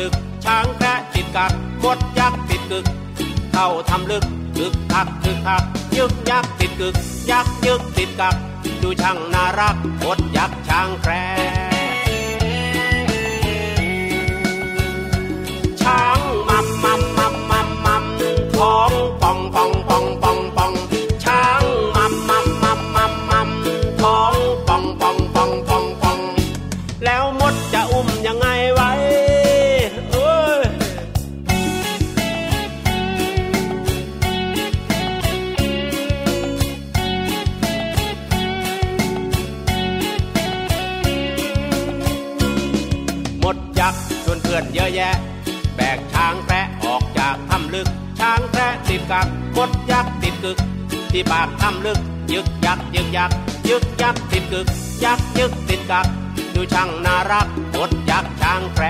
ลึก ช้างแคระติดกักมดยักษ์ติดกึก เข้าทำลึกกึกคักกึกคักยึกยักษ์ติดกึก ยักษ์ยึกติดกักดูช่างน่ารักมดยักษ์ช้างแคระช้างมัมมัมมัมมัมมัมท้องป่องป่อง ดกักหยักติดกึก ที่ปากทำลึก ยึกยักยึกยักยึกยักติดกึก ยักยึกติดกัก ดูช่างน่ารักหมดยักช่างแพร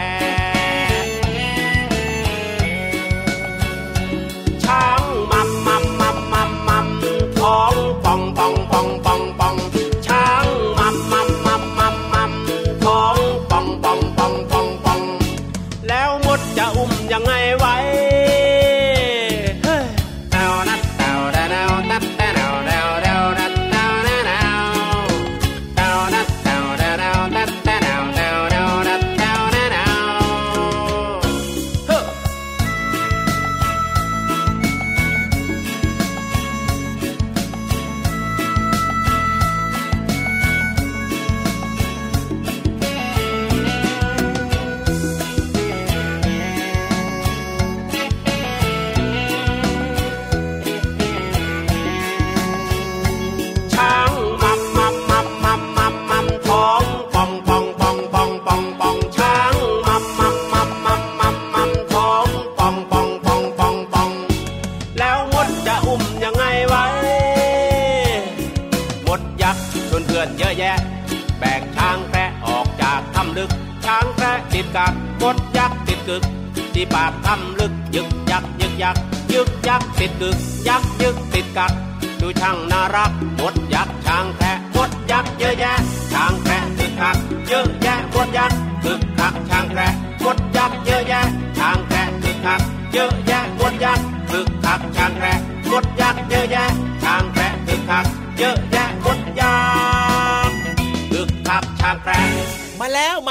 แยะทางแพะคึกคักเยอะ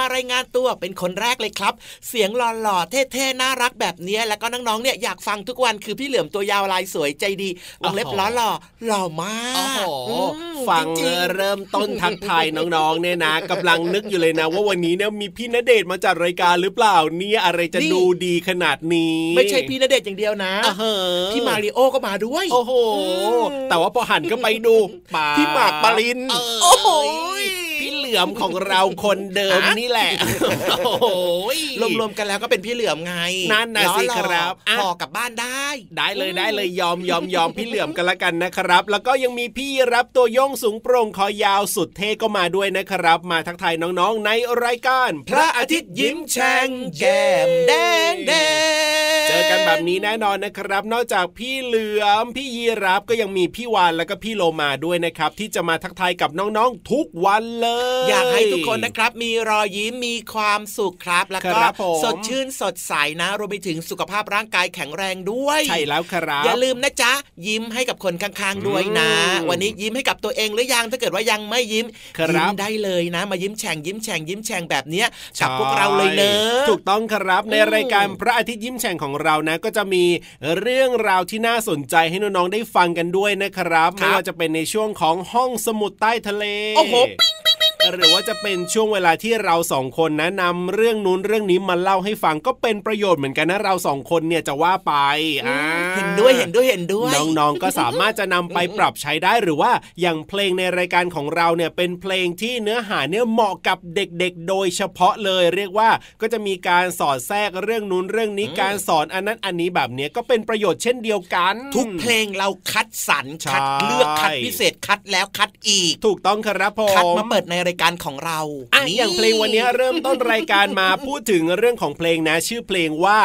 าแล้วมารายงานตัวเป็นคนแรกเลยครับ เสียงหล่อๆเท่ๆน่ารักแบบเนี้ยแล้วก็น้องๆเนี่ยอยากฟังทุกวันคือพี่เหลือมตัวยาวลายสวยใจดีวงเล็บล้อหล่อหล่อมากโอ้โหอืมฟังจริงๆเริ่มต้นทักทายน้องๆเนี่ยนะกำลังนึกอยู่เลยนะ ว่าวันนี้เนี่ยมีพี่ณเดชน์มาจัดรายการหรือเปล่าเนี่ยอะไรจะนี่ดูดีขนาดนี้ ไม่ใช่พี่ณเดชน์อย่างเดียวนะอ่าฮะพี่มาริโอก็มาด้วย โอ้โห แต่ว่าพอหันก็ไปดูพี่หมากปรินโอ้โห พี่เหลือมของเราคนเดิมนี่แหละโอ้โหรวมๆกันแล้วก็เป็นพี่เหลือมไงนั่นน่ะสิล้อหล่อครับอะห่อกลับบ้านได้ ได้เลยได้เลยยอมยอมยอมพี่เหลือมกันละกันนะครับ แล้วก็ยังมีพี่รับตัวโย่งสูงโปร่งคอยาวสุดเท่ก็มาด้วยนะครับ มาทักทายน้องๆในรายการ พระอาทิตย์ยิ้มแฉ่งแก้มแดงแดง เจอกันแบบนี้แน่นอนนะครับ นอกจากพี่เหลือมพี่ยีรับก็ยังมีพี่วานแล้วก็พี่โลมาด้วยนะครับ ที่จะมาทักทายกับน้องๆทุกวันเลยยอยากให้ทุกคนนะครับ มีรอยยิ้มมีความสุขครับ แล้วก็ครับผมสดชื่นสดใสนะรวมไปถึงสุขภาพร่างกายแข็งแรงด้วย ใช่แล้วครับ อย่าลืมนะจ๊ะ ยิ้มให้กับคนข้างๆด้วยนะอืมวันนี้ยิ้มให้กับตัวเองหรือยังถ้าเกิดว่ายังไม่ยิ้มครับยิ้มได้เลยนะ มายิ้มแฉ่งยิ้มแฉ่งยิ้มแฉ่งแบบเนี้ยกับพวกเราเลยเนอะถูกต้องครับในอืมรายการพระอาทิตย์ยิ้มแฉ่งของเรานะก็จะมีเรื่องราวที่น่าสนใจให้น้องๆได้ฟังกันด้วยนะครับรบไม่ว่าจะเป็นในช่วงของห้องสมุดใต้ทะเลโอ้โหปิ๊ง หรือว่าจะเป็นช่วงเวลาที่เราสองคนนะนำเรื่องนู้นเรื่องนี้มาเล่าให้ฟังก็เป็นประโยชน์เหมือนกันนะเราสองคนเนี่ยจะว่าไปอ่าเห็นด้วยเห็นด้วยเห็นด้วย น้องๆก็สามารถจะนำไปปรับใช้ได้หรือว่าอย่างเพลงในรายการของเราเนี่ยเป็นเพลงที่เนื้อหาเนี่ยเหมาะกับเด็กๆ โดยเฉพาะเลยเรียกว่าก็จะมีการสอดแทรกเรื่องนู้นเรื่องนี้การสอนอันนั้นอันนี้แบบเนี้ยก็เป็นประโยชน์เช่นเดียวกัน ทุกเพลงเราคัดสรรใช่คัดเลือกคัดพิเศษคัดแล้วคัดอีก ถูกต้องครับผมคัดมาเปิดในรายการของเราอะอย่างเพลงวันนี้เริ่มต้นรายการมาพูดถึงเรื่องของเพลงนะ ชื่อเพลงว่า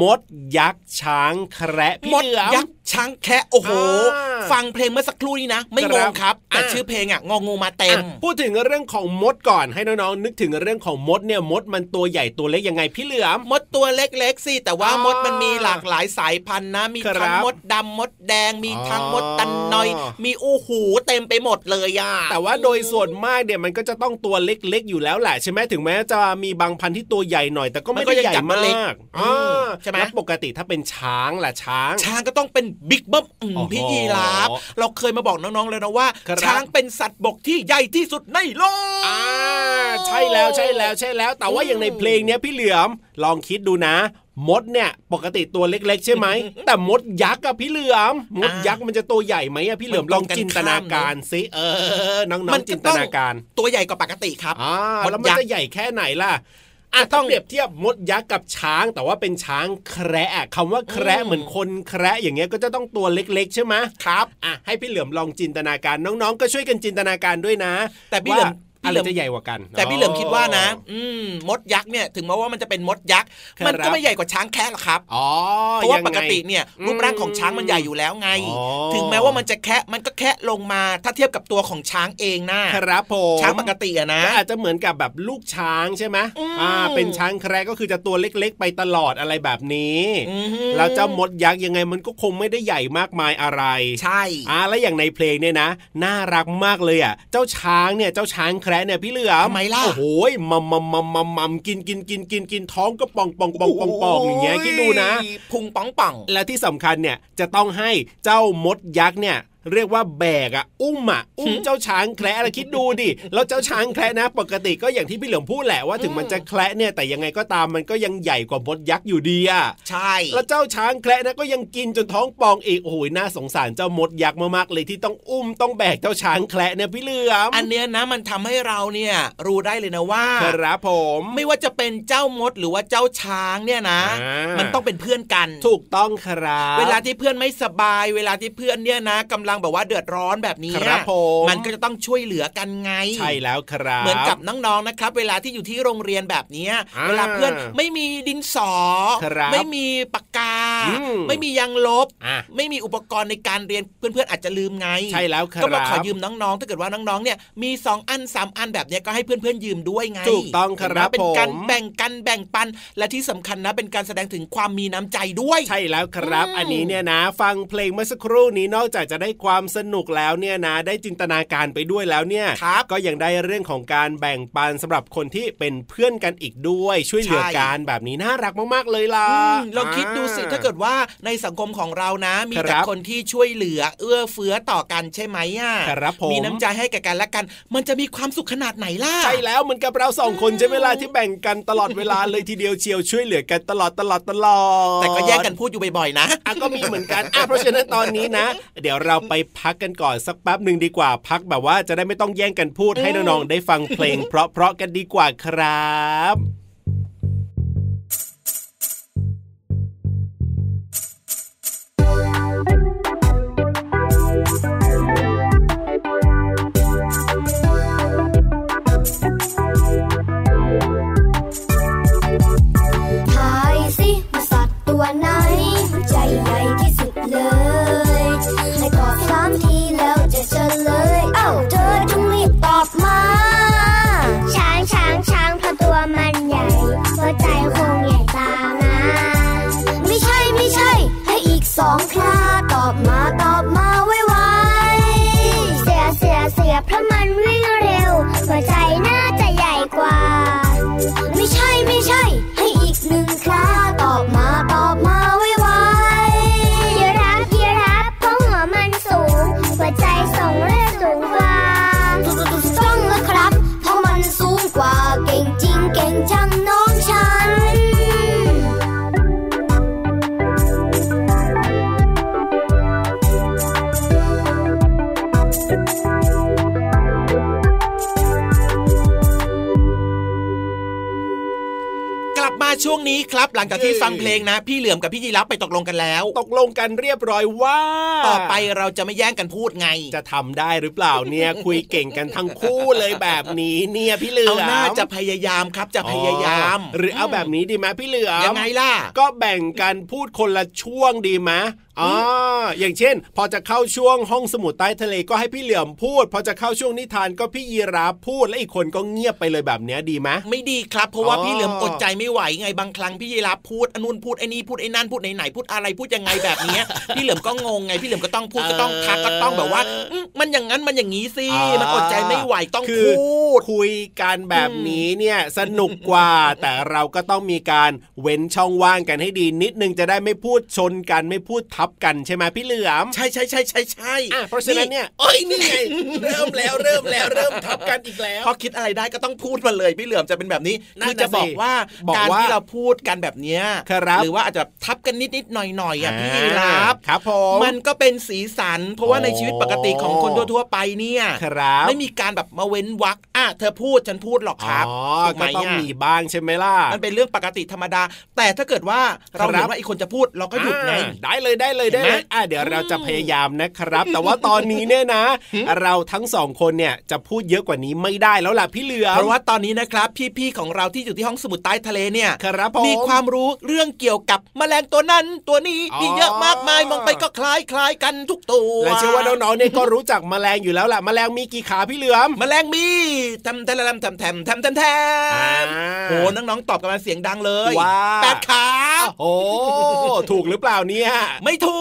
มดยักษ์ช้างแคระพี่มดเหลือมยักษ์ช้างแคะโอ้โหอ่าฟังเพลงเมื่อสักครู่นี้นะ ไม่คงรับงครับ แต่อ่าชื่อเพลงอะงองูมาเต็มอะพูดถึงเรื่องของมดก่อนให้น้องๆนึกถึงเรื่องของมดเนี่ยมดมันตัวใหญ่ตัวเล็กยังไงพี่เหลือมมดตัวเล็กๆสิแต่ว่าอ่ามมดมันมีหลากหลายสายพันธุ์นะ มีครับทั้งมดดำมดแดง มีทั้งอ๋อมดตันนอย มีอู้หูเต็มไปหมดเลยอะแต่ว่าโดยส่วนมากเนี่ยมันก็จะต้องตัวเล็กๆอยู่แล้วแหละใช่ไหมถึงแม้จะมีบางพันธุ์ที่ตัวใหญ่หน่อย แต่ก็ไม่ได้ใหญ่มากอืมอ่าใช่ไหมแล้วปกติถ้าเป็นช้างล่ะช้าง ช้างก็ต้องเป็นบิ๊กเบิ้มอืมโอ้โหพี่ยีราฟเราเคยมาบอกน้องๆเลยนะว่าครับช้างเป็นสัตว์บกที่ใหญ่ที่สุดในโลกอ่าใช่แล้วใช่แล้วใช่แล้ว แต่ว่าอย่างในเพลงเนี้ยพี่เหลือมลองคิดดูนะมดเนี่ยปกติตัวเล็ก ๆ ใช่ไหม แต่มดยักษ์อะพี่เหลือมมดยักษ์มันจะตัวใหญ่ไหมอะพี่เหลือมมันลตรองงกันจินตนาการสิเออน้องๆจินตนาการ ตัวใหญ่กว่าปกติครับอ่ามดแล้วมันยักษ์จะใหญ่แค่ไหนล่ะ อะก็ต้ต้อองงเปรียบเทียบมดยักษ์กับช้าง แต่ว่าเป็นช้างแคระอะคำว่าแคระอืมเหมือนคนแคระอย่างเงี้ยก็จะต้องตัวเล็กๆ ใช่ไหมครับอะให้พี่เหลือมลองจินตนาการน้องๆ ก็ช่วยกันจินตนาการด้วยนะ แต่พี่เหลือม ว่าอะไรจะใหญ่กว่ากัน แต่พี่เหลิมคิดว่านะ อืมมดยักษ์เนี่ยถึงแม้ว่ามันจะเป็นมดยักษ์ครับมันก็ไม่ใหญ่กว่าช้างแค่หรอกครับอ๋อเพราะว่ายังไงปกติเนี่ยอืมรูปร่างของช้างมันใหญ่อยู่แล้วไงอ๋อถึงแม้ว่ามันจะแคะมันก็แคะลงมาถ้าเทียบกับตัวของช้างเองนะครับผมช้างปกติอะนะก็อาจจะเหมือนกับแบบลูกช้างใช่ไหมอืมอ่าเป็นช้างแคระก็คือจะตัวเล็ก ๆ ไปตลอดอะไรแบบนี้อือฮึแล้วเจ้ามดยักษ์ยังไงมันก็คงไม่ได้ใหญ่มากมายอะไร ใช่อ่าแล้วอย่างในเพลงเนี่ยนะ น่ารักมากเลยอะ เจ้าช้างเนี่ยเจ้าช้างแคระเนี่ยพี่เหลือมทำไมล่ะโอ้โหมัมมัมมัมมัมมัมกินกินกินกินกินท้องก็ป่องป่องป่องป่องป่องอย่างเงี้ยคิดดูนะพุงป่องป่องและที่สำคัญเนี่ยจะต้องให้เจ้ามดยักษ์เนี่ย เรียกว่าแบกอะอุ้มอะอุ้มเจ้าช้างแคระอะไรคิดดูดิแล้วเจ้าช้างแคระนะ ปกติก็อย่างที่พี่เหลือมพูดแหละว่าถึงมันจะแคระเนี่ยแต่ยังไงก็ตามมันก็ยังใหญ่กว่ามดยักษ์อยู่ดีอะใช่ แล้วเจ้าช้างแคระนะก็ยังกินจนท้องป่องอีกโอ้โหน่าสงสารเจ้ามดยักษ์มากๆเลยที่ต้องอุ้มต้องแบกเจ้าช้างแคระเนี่ยพี่เหลือมอันเนี้ยนะมันทำให้เราเนี่ยรู้ได้เลยนะว่าครับผมไม่ว่าจะเป็นเจ้ามดหรือว่าเจ้าช้างเนี่ยนะอ่ามัมันต้องเป็นเพื่อนกัน ถูกต้องครับ เวลาที่เพื่อนไม่สบาย เวลาที่เพื่อนเนี่ยนะกำลังแบบว่าเดือดร้อนแบบนี้ครับผมมันก็จะต้องช่วยเหลือกันไง ใช่แล้วครับเหมือนกับน้องๆนะครับ เวลาที่อยู่ที่โรงเรียนแบบเนี้ยอ่าเวลาเพื่อนไม่มีดินสอครับไม่มีปากกาอืมไม่มียางลบอะไม่มีอุปกรณ์ในการเรียนเพื่อนๆอาจจะลืมไง ใช่แล้วครับก็มาขอยืมน้องๆถ้าเกิดว่าน้องๆเนี่ยมีสองอันสามอันแบบเนี้ยก็ให้เพื่อนๆยืมด้วยไงถูกต้องครับเห็นไหมเป็นการผมแบ่งกันแบ่งปันและที่สำคัญนะเป็นการแสดงถึงความมีน้ำใจด้วย ใช่แล้วครับอืมอันนี้เนี่ยนะ ฟังเพลงเมื่อสักครู่นี้นอกจากจะได้ความสนุกแล้วเนี่ยนะได้จินตนาการไปด้วยแล้วเนี่ยครับก็ยังได้เรื่องของการแบ่งปันสำหรับคนที่เป็นเพื่อนกันอีกด้วยช่วยเหลือใช่กันแบบนี้น่ารักมากๆเลยล่ะอืมลองคิดดูสิถ้าเกิดว่าในสังคมของเรานะ มีแต่ครับคนที่ช่วยเหลือเอื้อเฟื้อต่อกันใช่ไหมอะครับผมมีน้ำใจให้แก่กันและกัน มันจะมีความสุขขนาดไหนล่ะใช่แล้วเหมือนกับเราสองคนใช่ไหมล่ะที่แบ่งกันตลอดเวลาเลยทีเดียวเชียวช่วยเหลือกันตลอดตลอดตลอดแต่ก็แย่งกันพูดอยู่บ่อยๆนะอะก็มีเหมือนกันอะเพราะฉะนั้นตอนนี้นะ เดี๋ยวเราไปพักกันก่อนสักแป๊บหนึ่งดีกว่าพักแบบว่าจะได้ไม่ต้องแย่งกันพูดให้น้องๆได้ฟังเพลง เพราะๆกันดีกว่าครับ ลังจากที่ฟังเพลงนะ พี่เหลือมกับพี่ยีรับไปตกลงกันแล้ว ตกลงกันเรียบร้อยว่า ต่อไปเราจะไม่แย่งกันพูดไง จะทำได้หรือเปล่าเนี่ยคุยเก่งกันทั้งคู่เลยแบบนี้เนี่ยพี่เหลือเอามหน้าจะพยายามครับจะพยายามอ๋อหรือเอาแบบนี้ดีไหมพี่เหลือมยังไงล่ะ ก็แบ่งกันพูดคนละช่วงดีไหม อ๋ออย่างเช่น พอจะเข้าช่วงห้องสมุดใต้ทะเลก็ให้พี่เหลือมพูด พอจะเข้าช่วงนิทานก็พี่ยีราฟพูดและอีกคนก็เงียบไปเลยแบบเนี้ยดีไหมไม่ดีครับ เพราะว่าอ๋อพี่เหลือมอดใจไม่ไหวไงบางครั้งพี่ยีรับพูดอนนุนพูดไอ้นี่พูดไอ้นั่นพูดไหนๆพูดอะไรพูดยังไงแบบเนี้ยพี่เหลือมก็งงไงพี่เหลือมก็ต้องพูดก็ต้องทักก็ต้องแบบว่าอืมมันอย่างนั้นมันอย่างนี้สิมันอดใจไม่ไหวต้องคือพูดคุยกันแบบนี้เนี่ยสนุกกว่า แต่เราก็ต้องมีการเว้นช่องว่างกันให้ดีนิดนึงจะได้ไม่พูดชนกันไม่พูดทับกันใช่ไหมพี่เหลือม ใช่ใช่ใช่ใช่ใช่อะเพราะฉะนั้นเนี่ยเอ้ยนี่ไงเริ่มแล้วเริ่มแล้วเริ่มทับกันอีกแล้วพอคิดอะไรได้ก็ต้องพูดมาเลยพี่เหลือมจะเป็นแบบนี้นั่นคือน่ะจะบอกสิว่าบอกการว่าที่เราพูดกันแบบเนี้ยครับหรือว่าอาจจะทับกันนิดนิดๆหน่อยหน่อยๆอะพี่อ่ารับครับผมมันก็เป็นสีสัน เพราะว่าในอ๋อชีวิตปกติของคนทั่วๆไปเนี่ยครับไม่มีการแบบมาเว้นวรรคอะเธอพูดฉันพูดหรอกครับอ๋อถูกไหมก็ต้องอะมีบ้างใช่ไหมล่ะมันเป็นเรื่องปกติธรรมดา แต่ถ้าเกิดว่าเราครับเห็นว่าอีกคนจะพูดเราก็หยุดไงอ่าได้เลยได้เลยได้เห็นเลไหมยอะเดี๋ยวเราจะพยายามนะครับ แต่ว่าตอนนี้เนี่ยนะ เราทั้งสองคนเนี่ยจะพูดเยอะกว่านี้ไม่ได้แล้วล่ะพี่เหลือมเพราะว่าตอนนี้นะครับ พี่ๆของเราที่อยู่ที่ห้องสมุดใต้ทะเลเนี่ยครับผมมีความรู้เรื่องเกี่ยวกับแมลงตัวนั้นตัวนี้อ๋อมีเยอะมากมายมองไปก็คล้ายคล้ายๆกันทุกตัวและเชื่อว่าน้องๆเนี่ยก็รู้จักแมลงอยู่แล้วแหละแมลงมีกี่ขาพี่เหลือมแมลงมีทำแทมแทมแทมแทมแทมแทอ่ามโอ้น้องๆตอบกันมาเสียงดังเลยว่าแปดขาโอ้ถูกหรือเปล่าเนี่ยไม่ถู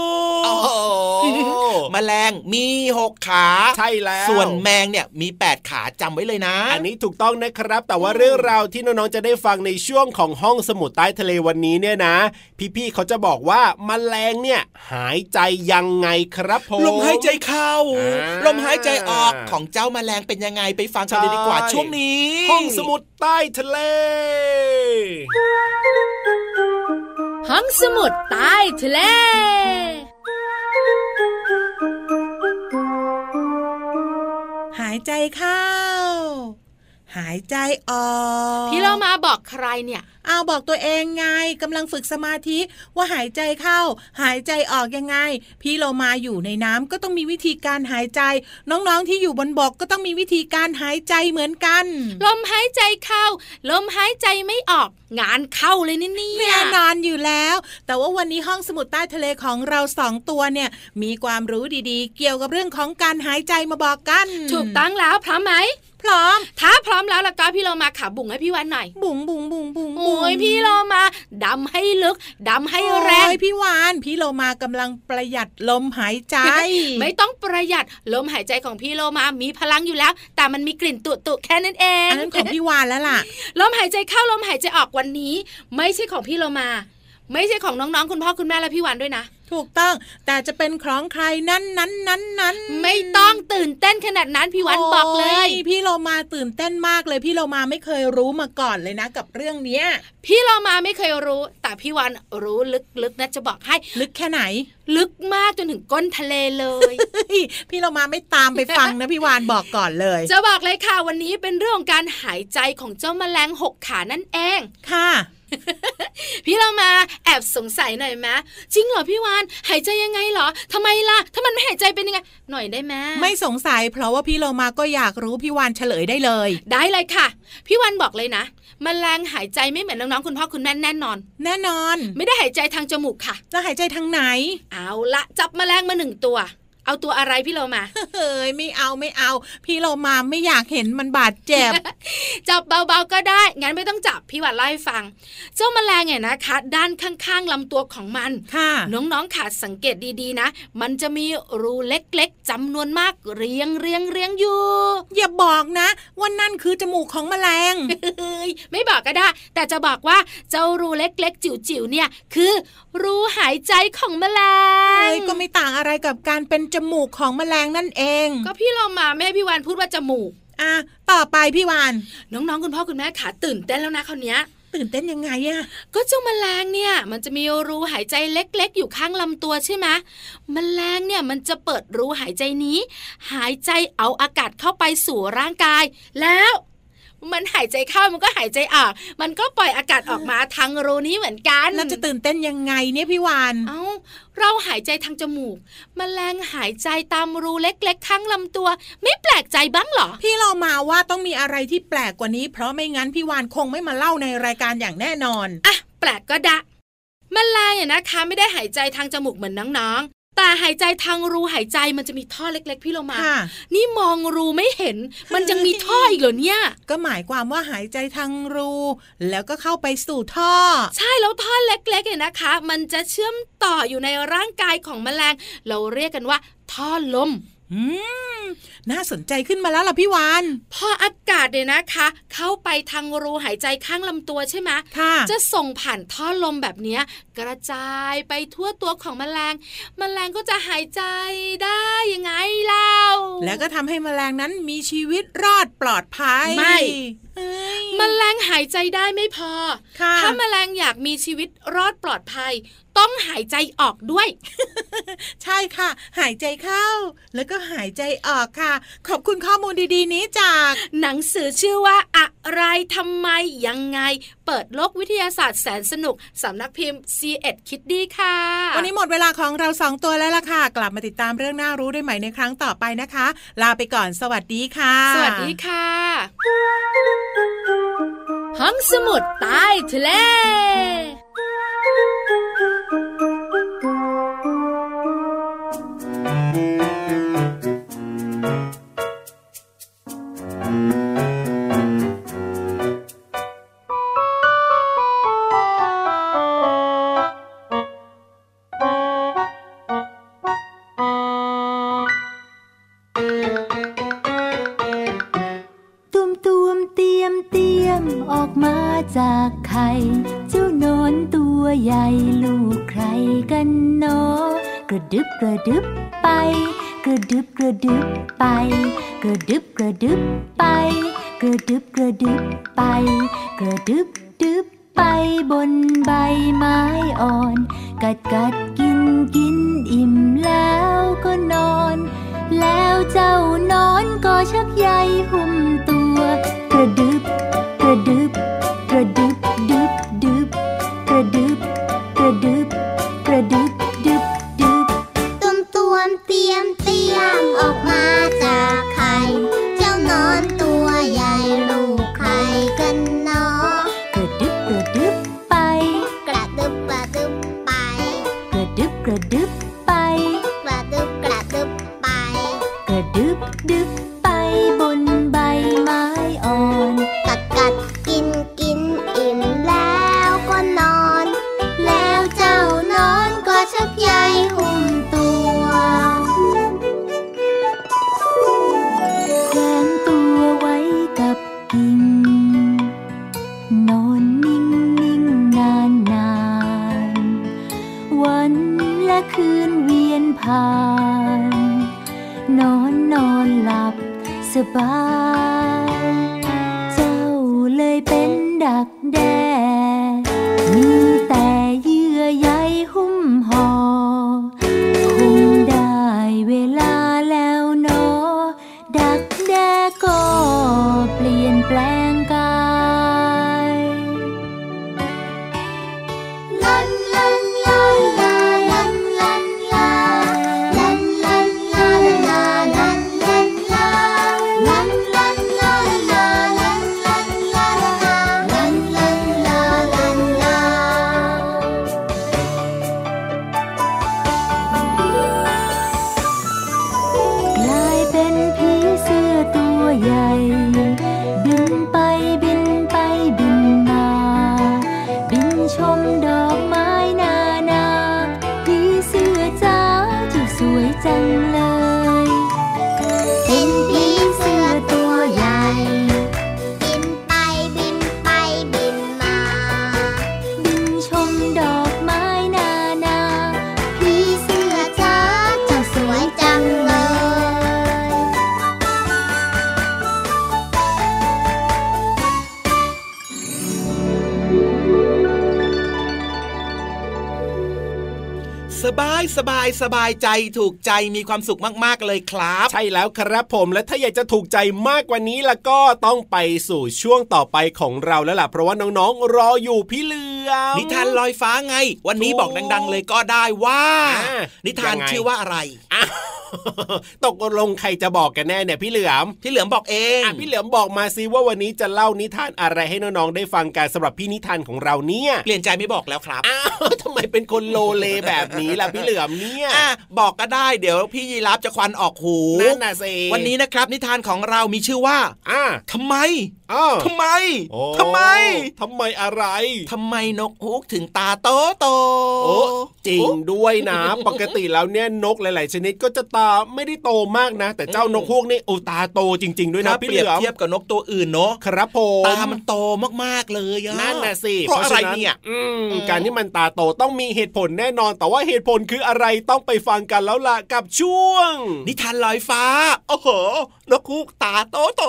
โอ้กโหแมลงมีหกขา ใช่แล้ว ส่วนแมงเนี่ยมีแปดขาจำไว้เลยนะ อันนี้ถูกต้องนะครับ แต่ว่าเรื่องราวที่น้องๆจะได้ฟังในช่วงของห้องสมุดใต้ทะเลวันนี้เนี่ยนะ พี่ๆเขาจะบอกว่าแมลงเนี่ยหายใจยังไงครับผมลมหายใจเข้าอ่าลมหายใจออกของเจ้าแมลงเป็นยังไงไปฟังกันเลยดีกว่าใช่ช่วงนี้ ห้องสมุดใต้ทะเล ห้องสมุดใต้ทะเลหายใจเข้า หายใจออกพี่เรามาบอกใครเนี่ยเอาบอกตัวเองไงกำลังฝึกสมาธิว่าหายใจเข้า หายใจออกยังไง พี่เรามาอยู่ในน้ำก็ต้องมีวิธีการหายใจ น้องๆที่อยู่บนบกก็ต้องมีวิธีการหายใจเหมือนกัน ลมหายใจเข้า ลมหายใจไม่ออก งานเข้าเลยนี่เนี่แน่ยนอนอยู่แล้ว แต่ว่าวันนี้ห้องสมุดใต้ทะเลของเราสองตัวเนี่ยมีความรู้ดีๆ เกี่ยวกับเรื่องของการหายใจมาบอกกัน ถูกต้องแล้วพร้อมไหม พร้อม ถ้าพร้อมแล้วแล้วก็พี่เรามาขาบุ๋งให้พี่วันหน่อย บุ๋งบุ๋งบุ๋งบุ๋งโอ้ยพี่เรามาดำให้ลึกดำให้แรงโอ้ยพี่วานพี่โลมากำลังประหยัดลมหายใจ ไม่ต้องประหยัดลมหายใจของพี่โลมามีพลังอยู่แล้ว แต่มันมีกลิ่นตุตุๆแค่นั้นเองอันนั้นของพี่วานแล้วล่ะลมหายใจเข้าลมหายใจออกวันนี้ ไม่ใช่ของพี่โลมา ไม่ใช่ของน้องๆ คุณพ่อคุณแม่และพี่วันด้วยนะ ถูกต้อง แต่จะเป็นของใครนั้นนั้นนั้นนั้นไม่ต้องตื่นเต้นขนาดนั้นพี่วันบอกเลยโพี่โลมาตื่นเต้นมากเลย พี่โลมาไม่เคยรู้มาก่อนเลยนะกับเรื่องเนี้ย พี่โลมาไม่เคยรู้ แต่พี่วันรู้ลึกๆนะจะบอกให้ ลึกแค่ไหน ลึกมากจนถึงก้นทะเลเลยเฮ้ยพี่โลมาไม่ตามไปฟังนะพี่วานบอกก่อนเลย จะบอกเลยค่ะวันนี้เป็นเรื่องของการหายใจของเจ้าแมลงหกขานั่นเองค่ะ พี่เรามาแอบสงสัยหน่อยไหมจริงเหรอพี่วานหายใจยังไงเหรอทำไมล่ะ ถ้ามันไม่หายใจเป็นยังไง หน่อยได้ไหมไม่สงสัย เพราะว่าพี่โลมาก็อยากรู้พี่วานเฉลยได้เลย ได้เลยค่ะ พี่วันบอกเลยนะมแมลงหายใจไม่เหมือนน้องๆคุณพ่อคุณแม่แน่นอน แน่นอน ไม่ได้หายใจทางจมูกค่ะจะหายใจทางไหน เอาละจับมแมลงมาหนึ่งตัว เอาตัวอะไรพี่เรามาเฮ้ยไม่เอาไม่เอา พี่โลมาไม่อยากเห็นมันบาดเจ็บ จับเบาๆก็ได้ งั้นไม่ต้องจับพี่วันไล่าให้ฟัง เจ้าแมลงเนี่ยนะคะ ด้านข้างๆลำตัวของมันค่ะน้องๆขาสังเกตดีๆนะ มันจะมีรูเล็กๆจำนวนมากเรียงเรียงเรียงอยู่ อย่าบอกนะว่านั่นคือจมูกของแมลงเฮ้ยไม่บอกก็ได้ แต่จะบอกว่าเจ้ารูเล็กๆ จิ๋วๆเนี่ยคือรูหายใจของแมลงเอ้ยก็ไม่ต่างอะไรกับการเป็นจมูกของแมลงนั่นเอง ก็พี่เรามาแม่พี่วานพูดว่าจมูกอะต่อไปพี่วานน้องๆคุณพ่อคุณแม่ขาตื่นเต้นแล้วนะคราวเนี้ยตื่นเต้นยังไงอะก็เจ้าแมลงเนี่ย มันจะมีรูหายใจเล็ก ๆ อยู่ข้างลำตัวใช่ไหมแมลงเนี่ยมันจะเปิดรูหายใจนี้ หายใจเอาอากาศเข้าไปสู่ร่างกาย แล้ว มันหายใจเข้ามันก็หายใจออกมันก็ปล่อยอากาศออกมาทางรูนี้เหมือนกันแล้วจะตื่นเต้นยังไงเนี่ยพี่วานเอ้าเราหายใจทางจมูกมแมลงหายใจตามรูเล็กๆทั้งลำตัว ไม่แปลกใจบ้างเหรอ พี่เรามาว่าต้องมีอะไรที่แปลกกว่านี้ เพราะไม่งั้นพี่วานคงไม่มาเล่าในรายการอย่างแน่นอนอะแปลกก็ดะมแมลงเนี่ยนะคะ ไม่ได้หายใจทางจมูกเหมือนน้องๆ แต่หายใจทางรูหายใจมันจะมีท่อเล็ก ๆ พี่เรามาค่ะนี่มองรูไม่เห็น มันยังมีท่ออีกเหรอเนี่ย ก็หมายความว่าหายใจทางรู แล้วก็เข้าไปสู่ท่อ ใช่แล้วท่อเล็กๆเนี่ยนะคะ มันจะเชื่อมต่ออยู่ในร่างกายของแมลง เราเรียกกันว่าท่อลม อืมน่าสนใจขึ้นมาแล้วล่ะพี่วานพออากาศเนี่ยนะคะ เข้าไปทางรูหายใจข้างลำตัวใช่ไหมค่ะจะส่งผ่านท่อลมแบบเนี้ย กระจายไปทั่วตัวของแมลงแมลงก็จะหายใจได้ยังไงเล่าแล้วก็ทำให้แมลงนั้นมีชีวิตรอดปลอดภัยไม่ เอ้ยแมลงหายใจได้ไม่พอค่ะถ้าแมลงอยากมีชีวิตรอดปลอดภัย ต้องหายใจออกด้วย ใช่ค่ะ หายใจเข้า แล้วก็หายใจออกค่ะ ขอบคุณข้อมูลดีๆ นี้จาก หนังสือชื่อว่า อะไรทำไม ยังไง เปิดโลกวิทยาศาสตร์แสนสนุกสำนักพิมพ์ c ีเอ็ดคิดดีค่ะ วันนี้หมดเวลาของเราสองตัวแล้วล่ะค่ะ กลับมาติดตามเรื่องน่ารู้ได้ใหม่ในครั้งต่อไปนะคะ ลาไปก่อนสวัสดีค่ะ สวัสดีค่ะห้องสมุดใต้ทะเล ไป กระดึบกระดึบไป กระดึบกระดึบไป กระดึบดึบไปบนใบไม้อ่อน กัดกัดกินกินอิ่มแล้วก็นอน แล้วเจ้านอนก็ชักใยหุ้มตัว กระดึบ บายสบายสบายใจถูกใจมีความสุขมากๆเลยครับ ใช่แล้วครับผมและถ้าอยากจะถูกใจมากกว่านี้ล่ะก็ต้องไปสู่ช่วงต่อไปของเราแล้วล่ะเพราะว่าน้องๆ รออยู่พี่เหลือมนิทานลอยฟ้าไง วันนี้ถูกบอกดัง ๆ เลยก็ได้ว่าอ่านินิทานยังไงชื่อว่าอะไรอ้าวตกลงใครจะบอกกันแน่เนี่ยพี่เหลือม พี่เหลือมบอกเองอะพี่เหลือมบอกมาซิว่าวันนี้จะเล่านิทานอะไรให้น้องๆได้ฟังกันสำหรับพี่นิทานของเราเนี่ย เปลี่ยนใจไม่บอกแล้วครับ อ้าวทำไมเป็นคนโลเลแบบนี้ล่ะพี่เหลือมเนี่ยอะบอกก็ได้เดี๋ยวพี่ยีรับจะควันออกหูนั่นน่ะสิวันนี้นะครับนิทานของเรามีชื่อว่าอะทำไมอ้าวทำไมโอ้ทำไมทำไมอะไรทำไมนกฮูกถึงตาโตโตโอ้จริงด้วยนะ ปกติแล้วเนี่ยนกหลาย ๆ ชนิดก็จะตาไม่ได้โตมากนะ แต่เจ้านกฮูกนี่โอ้ตาโตจริง ๆ ด้วยถ้านะพี่เปเหรียบลือมเทียบกับนกตัวอื่นเนาะครับผมตามันโตมากๆเลยอะนั่นน่ะสิเพราะอะไรฉเนี่ยอืมอืมการที่มันตาโตต้องมีเหตุผลแน่นอนแต่ว่าเหตุผลคืออะไรต้องไปฟังกันแล้วล่ะกับช่วง นิทานลอยฟ้า โอ้โห นกฮูกตาโตโต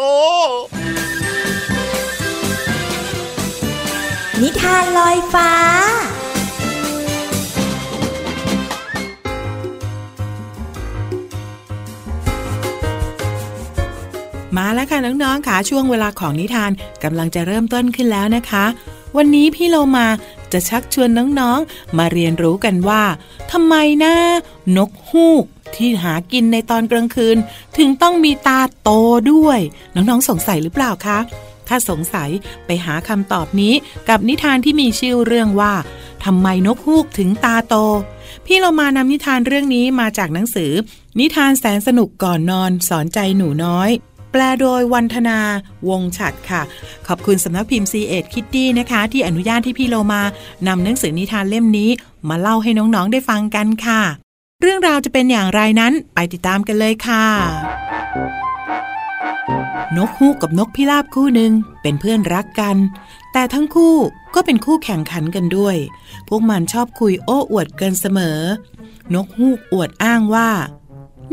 นิทานลอยฟ้ามาแล้วค่ะน้องๆค่ะช่วงเวลาของนิทานกำลังจะเริ่มต้นขึ้นแล้วนะคะ วันนี้พี่โลมา จะชักชวนน้องๆ มาเรียนรู้กันว่าทำไมนะ นกฮูกที่หากินในตอนกลางคืน ถึงต้องมีตาโตด้วย น้องๆสงสัยหรือเปล่าคะ ถ้าสงสัยไปหาคำตอบนี้กับนิทานที่มีชื่อเรื่องว่าทำไมนกฮูกถึงตาโต พี่เรามานำนิทานเรื่องนี้มาจากหนังสือ นิทานแสนสนุกก่อนนอนสอนใจหนูน้อย แปลโดยวันธนาวงฉัดค่ะ ขอบคุณสำนักพิมพ์ c ีเอ็ดคิตตี้นะคะ ที่อนุญาตที่พี่โลมานำหนังสือนิทานเล่มนี้ มาเล่าให้น้องๆได้ฟังกันค่ะ เรื่องราวจะเป็นอย่างไรนั้นไปติดตามกันเลยค่ะ นกฮูกกับนกพิราบคู่หนึ่งเป็นเพื่อนรักกัน แต่ทั้งคู่ก็เป็นคู่แข่งขันกันด้วย พวกมันชอบคุยโอ้อวดกันเสมอ นกฮูกอวดอ้างว่า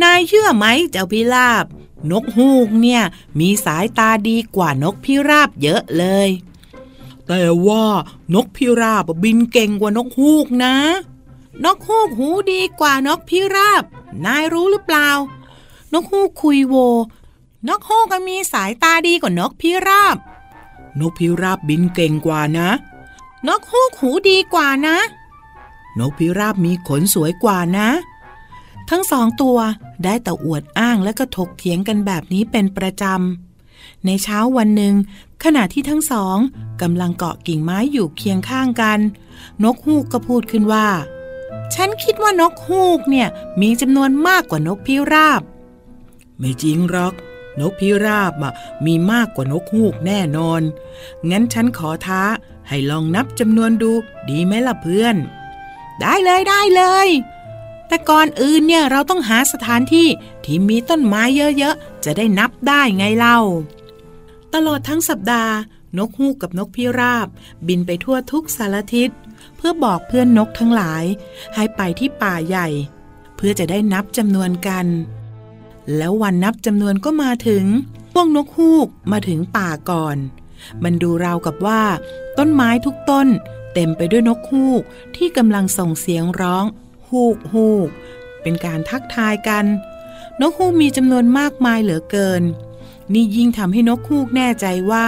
นายเชื่อไหมเจ้าพิราบ นกฮูกเนี่ยมีสายตาดีกว่านกพิราบเยอะเลย แต่ว่านกพิราบบินเก่งกว่านกฮูกนะ นกฮูกหูดีกว่านกพิราบ นายรู้หรือเปล่า นกฮูกคุยโว นกฮูกก็มีสายตาดีกว่านกพิราบ นกพิราบบินเก่งกว่านะ นกฮูกหูดีกว่านะ นกพิราบมีขนสวยกว่านะ ทั้งสองตัวได้แต่อวดอ้างและก็ถกเถียงกันแบบนี้เป็นประจำ ในเช้าวันหนึ่ง ขณะที่ทั้งสองกำลังเกาะกิ่งไม้อยู่เคียงข้างกัน นกฮูกก็พูดขึ้นว่า ฉันคิดว่านกฮูกเนี่ยมีจำนวนมากกว่านกพิราบ ไม่จริงหรอก นกพิราบอะมีมากกว่านกฮูกแน่นอน งั้นฉันขอท้าให้ลองนับจำนวนดูดีไหมล่ะเพื่อน ได้เลยได้เลย แต่ก่อนอื่นเนี่ยเราต้องหาสถานที่ที่มีต้นไม้เยอะๆ จะได้นับได้ไงเล่า ตลอดทั้งสัปดาห์ นกฮูกกับนกพิราบ บินไปทั่วทุกสารทิศ เพื่อบอกเพื่อนนกทั้งหลาย ให้ไปที่ป่าใหญ่ เพื่อจะได้นับจำนวนกัน แล้ววันนับจำนวนก็มาถึง พวกนกฮูกมาถึงป่าก่อน มันดูราวกับว่า ต้นไม้ทุกต้น เต็มไปด้วยนกฮูกที่กำลังส่งเสียงร้อง ฮูกฮูกเป็นการทักทายกัน นกฮูกมีจำนวนมากมายเหลือเกิน นี่ยิ่งทำให้นกฮูกแน่ใจว่า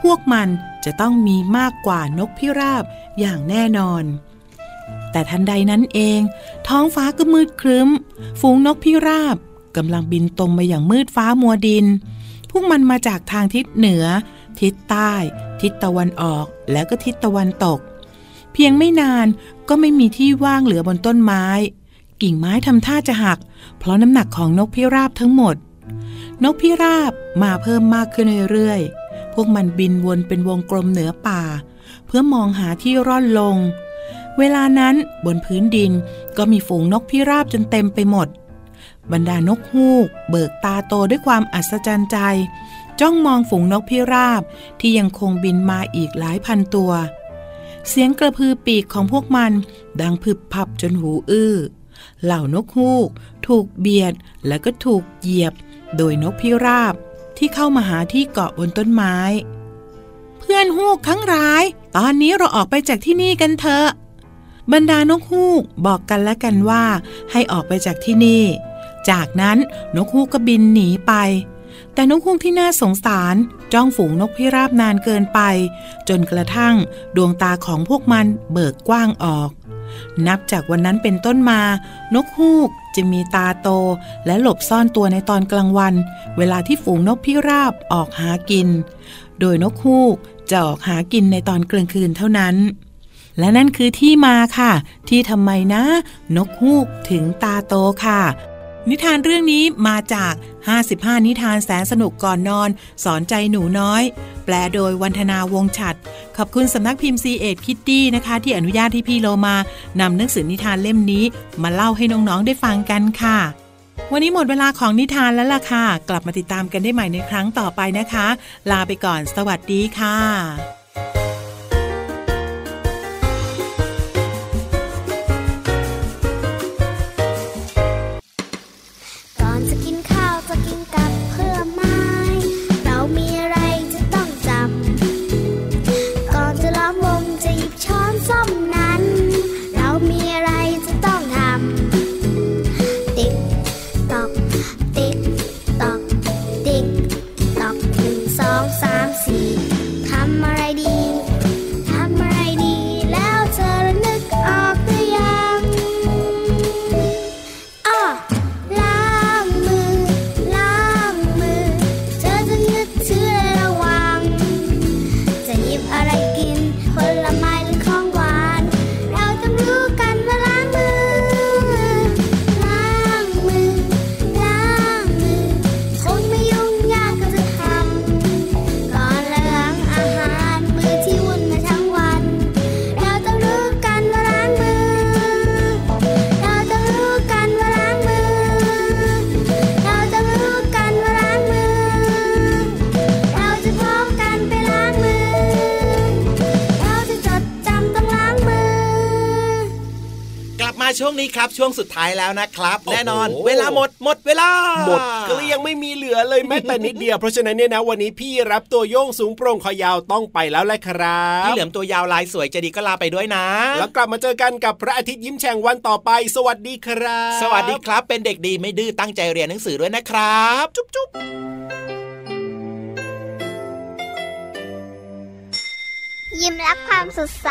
พวกมันจะต้องมีมากกว่านกพิราบอย่างแน่นอน แต่ทันใดนั้นเอง ท้องฟ้าก็มืดครึ้ม ฝูงนกพิราบกำลังบินตรงมาอย่างมืดฟ้ามัวดิน พวกมันมาจากทางทิศเหนือ ทิศใต้ ทิศตะวันออก และก็ทิศตะวันตก เพียงไม่นานก็ไม่มีที่ว่างเหลือบนต้นไม้ กิ่งไม้ทำท่าจะหัก เพราะน้ำหนักของนกพิราบทั้งหมด นกพิราบมาเพิ่มมากขึ้นเรื่อยๆ พวกมันบินวนเป็นวงกลมเหนือป่า เพื่อมองหาที่ร่อนลง เวลานั้นบนพื้นดินก็มีฝูงนกพิราบจนเต็มไปหมด บรรดานกฮูก เบิกตาโตด้วยความอัศจรรย์ใจ จ้องมองฝูงนกพิราบที่ยังคงบินมาอีกหลายพันตัว เสียงกระพือปีกของพวกมัน ดังพึบพับจนหูอื้อ เหล่านกฮูก ถูกเบียดและก็ถูกเหยียบ โดยนกพิราบที่เข้ามาหาที่เกาะบนต้นไม้ เพื่อนฮูกทั้งหลาย ตอนนี้เราออกไปจากที่นี่กันเถอะบรรดานกฮูกบอกกันและกันว่า ให้ออกไปจากที่นี่ จากนั้นนกฮูกก็บินหนีไป แต่นกฮูกที่น่าสงสารจ้องฝูงนกพิราบนานเกินไป จนกระทั่งดวงตาของพวกมันเบิกกว้างออก นับจากวันนั้นเป็นต้นมา นกฮูกจะมีตาโตและหลบซ่อนตัวในตอนกลางวัน เวลาที่ฝูงนกพิราบออกหากิน โดยนกฮูกจะออกหากินในตอนกลางคืนเท่านั้น และนั่นคือที่มาค่ะ ที่ทำไมนะ นกฮูกถึงตาโตค่ะ นิทานเรื่องนี้มาจาก 55 นิทานแสนสนุกก่อนนอน สอนใจหนูน้อย แปลโดยวันธนาวงฉัด ขอบคุณสำนักพิมพ์ซีเอ็ดคิตตี้นะคะ ที่อนุญาตให้พี่โลมานำหนังสือนิทานเล่มนี้มาเล่าให้น้องๆได้ฟังกันค่ะ วันนี้หมดเวลาของนิทานแล้วล่ะค่ะ กลับมาติดตามกันได้ใหม่ในครั้งต่อไปนะคะ ลาไปก่อน สวัสดีค่ะ ช่วงนี้ครับ ช่วงสุดท้ายแล้วนะครับโอ้โหแน่นอน เวลาหมดหมดเวลา หมดเกลี้ยงไม่มีเหลือเลยแม้แต่นิดเดียวเพราะฉะนั้นเนี่ยนะวันนี้พี่รับตัวโยงสูงโปร่งคอยาวต้องไปแล้วแหละครับพี่เหลือมตัวยาวลายสวยใจะดีก็ลาไปด้วยนะ แล้วกลับมาเจอกันกับพระอาทิตย์ยิ้มแฉ่งวันต่อไป สวัสดีครับ สวัสดีครับ เป็นเด็กดีไม่ดื้อตั้งใจเรียนหนังสือด้วยนะครับ จุ๊บจุ๊บยิ้มรับความสดใส